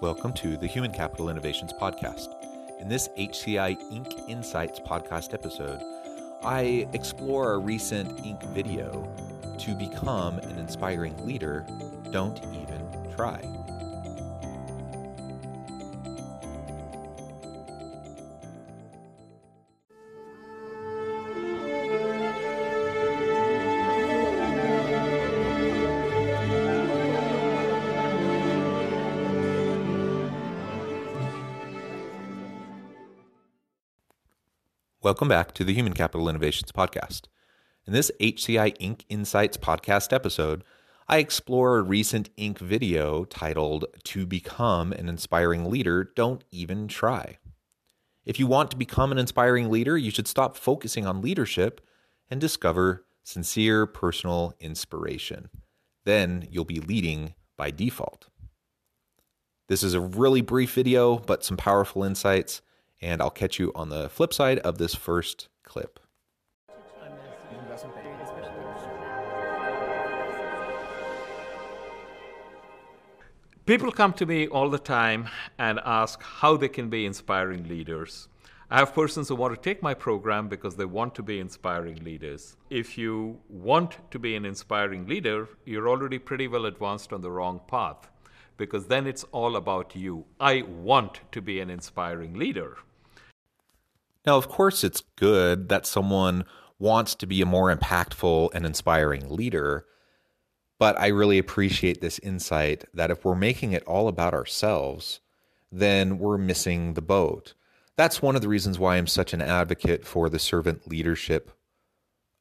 Welcome to the Human Capital Innovations Podcast. In this HCI Inc. Insights podcast episode, I explore a recent Inc. video to become an inspiring leader. Don't even try. Welcome back to the Human Capital Innovations Podcast. In this HCI Inc. Insights podcast episode, I explore a recent Inc. video titled To Become an Inspiring Leader, Don't Even Try. If you want to become an inspiring leader, you should stop focusing on leadership and discover sincere personal inspiration. Then you'll be leading by default. This is a really brief video, but some powerful insights and I'll catch you on the flip side of this first clip. People come to me all the time and ask how they can be inspiring leaders. I have persons who want to take my program because they want to be inspiring leaders. If you want to be an inspiring leader, you're already pretty well advanced on the wrong path because then it's all about you. I want to be an inspiring leader. Now, of course, it's good that someone wants to be a more impactful and inspiring leader. But I really appreciate this insight that if we're making it all about ourselves, then we're missing the boat. That's one of the reasons why I'm such an advocate for the servant leadership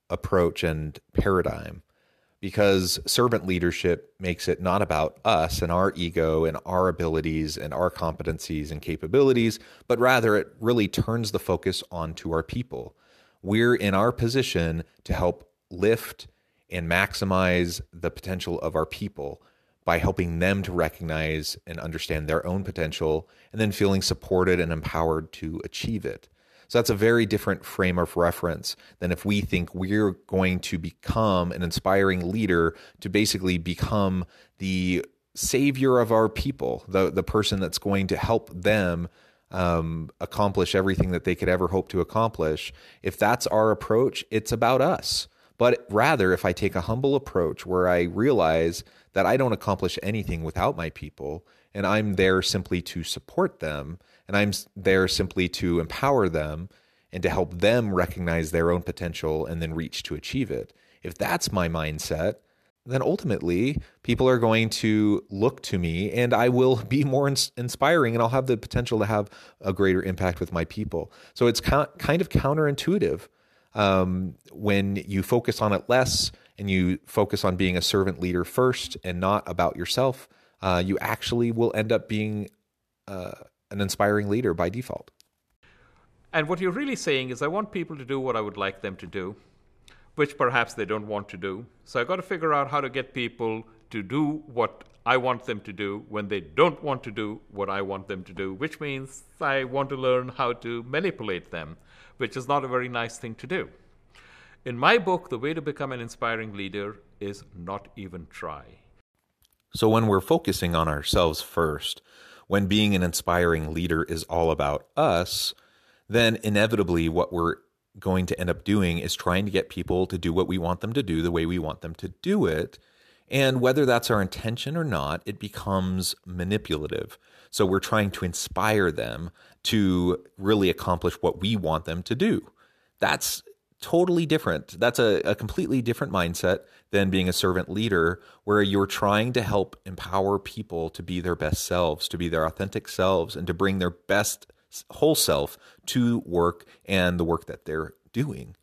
approach and paradigm because servant leadership makes it not about us and our ego and our abilities and our competencies and capabilities, but rather it really turns the focus onto our people. We're in our position to help lift and maximize the potential of our people by helping them to recognize and understand their own potential and then feeling supported and empowered to achieve it. So that's a very different frame of reference than if we think we're going to become an inspiring leader to basically become the savior of our people, the, the person that's going to help them um, accomplish everything that they could ever hope to accomplish. If that's our approach, it's about us. But rather, if I take a humble approach where I realize that I don't accomplish anything without my people, and I'm there simply to support them, and I'm there simply to empower them and to help them recognize their own potential and then reach to achieve it. If that's my mindset, then ultimately people are going to look to me and I will be more ins- inspiring and I'll have the potential to have a greater impact with my people. So it's kind of counterintuitive um, when you focus on it less and you focus on being a servant leader first and not about yourself. Uh, you actually will end up being uh, an inspiring leader by default. And what you're really saying is, I want people to do what I would like them to do, which perhaps they don't want to do. So I've got to figure out how to get people to do what I want them to do when they don't want to do what I want them to do, which means I want to learn how to manipulate them, which is not a very nice thing to do. In my book, the way to become an inspiring leader is not even try. So when we're focusing on ourselves first, when being an inspiring leader is all about us, then inevitably what we're going to end up doing is trying to get people to do what we want them to do the way we want them to do it. And whether that's our intention or not, it becomes manipulative. So we're trying to inspire them to really accomplish what we want them to do. That's totally different. That's a, a completely different mindset than being a servant leader, where you're trying to help empower people to be their best selves, to be their authentic selves, and to bring their best whole self to work and the work that they're doing.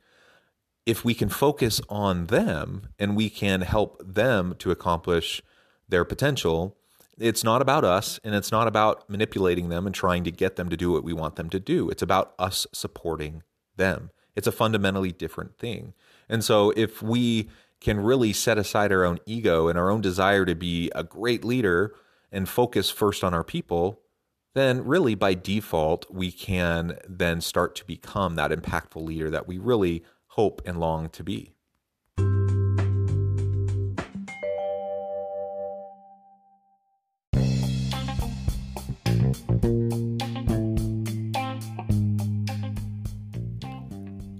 If we can focus on them and we can help them to accomplish their potential, it's not about us and it's not about manipulating them and trying to get them to do what we want them to do. It's about us supporting them. It's a fundamentally different thing. And so if we can really set aside our own ego and our own desire to be a great leader and focus first on our people, then really by default, we can then start to become that impactful leader that we really hope and long to be.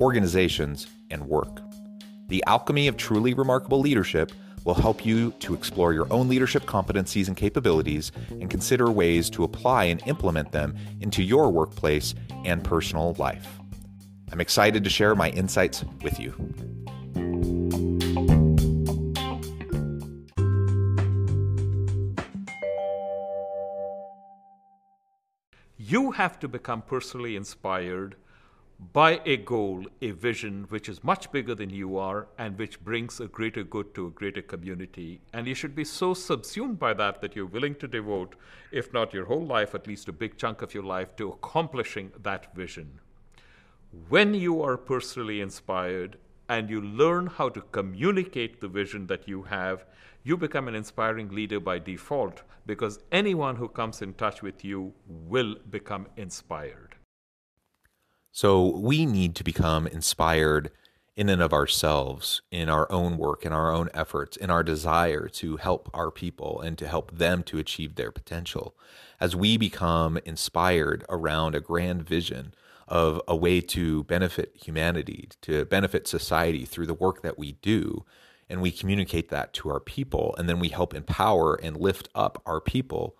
organizations, and work. The Alchemy of Truly Remarkable Leadership will help you to explore your own leadership competencies and capabilities and consider ways to apply and implement them into your workplace and personal life. I'm excited to share my insights with you. You have to become personally inspired by a goal, a vision which is much bigger than you are and which brings a greater good to a greater community. And you should be so subsumed by that that you're willing to devote, if not your whole life, at least a big chunk of your life to accomplishing that vision. When you are personally inspired and you learn how to communicate the vision that you have, you become an inspiring leader by default because anyone who comes in touch with you will become inspired. So we need to become inspired in and of ourselves, in our own work, in our own efforts, in our desire to help our people and to help them to achieve their potential. As we become inspired around a grand vision of a way to benefit humanity, to benefit society through the work that we do, and we communicate that to our people, and then we help empower and lift up our people,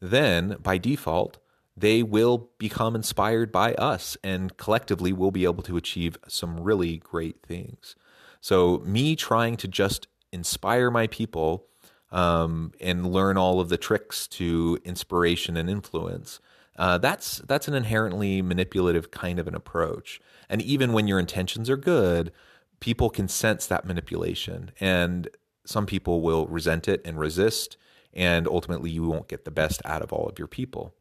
then by default, they will become inspired by us and collectively we'll be able to achieve some really great things. So, me trying to just inspire my people um, and learn all of the tricks to inspiration and influence. Uh, that's that's an inherently manipulative kind of an approach. And even when your intentions are good, people can sense that manipulation, and some people will resent it and resist, and ultimately you won't get the best out of all of your people.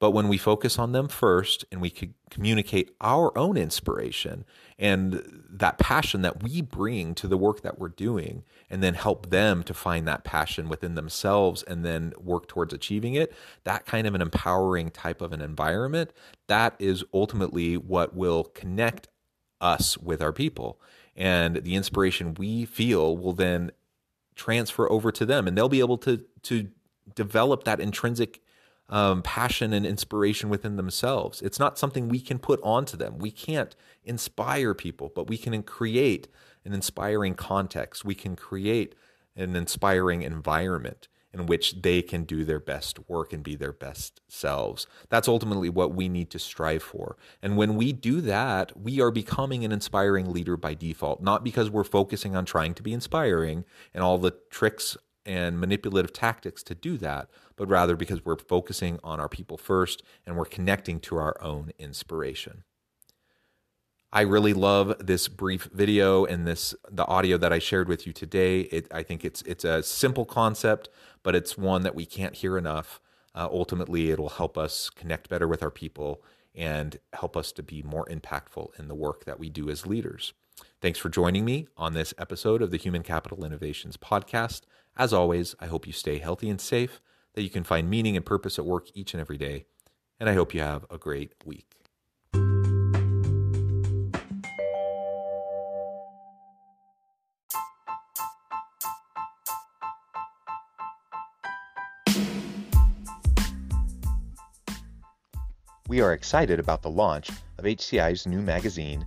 But when we focus on them first and we communicate our own inspiration and that passion that we bring to the work that we're doing, and then help them to find that passion within themselves and then work towards achieving it, that kind of an empowering type of an environment, that is ultimately what will connect us with our people. And the inspiration we feel will then transfer over to them and they'll be able to to develop that intrinsic um, passion and inspiration within themselves. It's not something we can put onto them. We can't inspire people, but we can create an inspiring context. We can create an inspiring environment in which they can do their best work and be their best selves. That's ultimately what we need to strive for. And when we do that, we are becoming an inspiring leader by default, not because we're focusing on trying to be inspiring and all the tricks and manipulative tactics to do that, but rather because we're focusing on our people first and we're connecting to our own inspiration. I really love this brief video and this the audio that I shared with you today. It, I think it's it's a simple concept, but it's one that we can't hear enough. Uh, ultimately, it'll help us connect better with our people and help us to be more impactful in the work that we do as leaders. Thanks for joining me on this episode of the Human Capital Innovations podcast. As always, I hope you stay healthy and safe, that you can find meaning and purpose at work each and every day. and I hope you have a great week. We are excited about the launch of HCI's new magazine,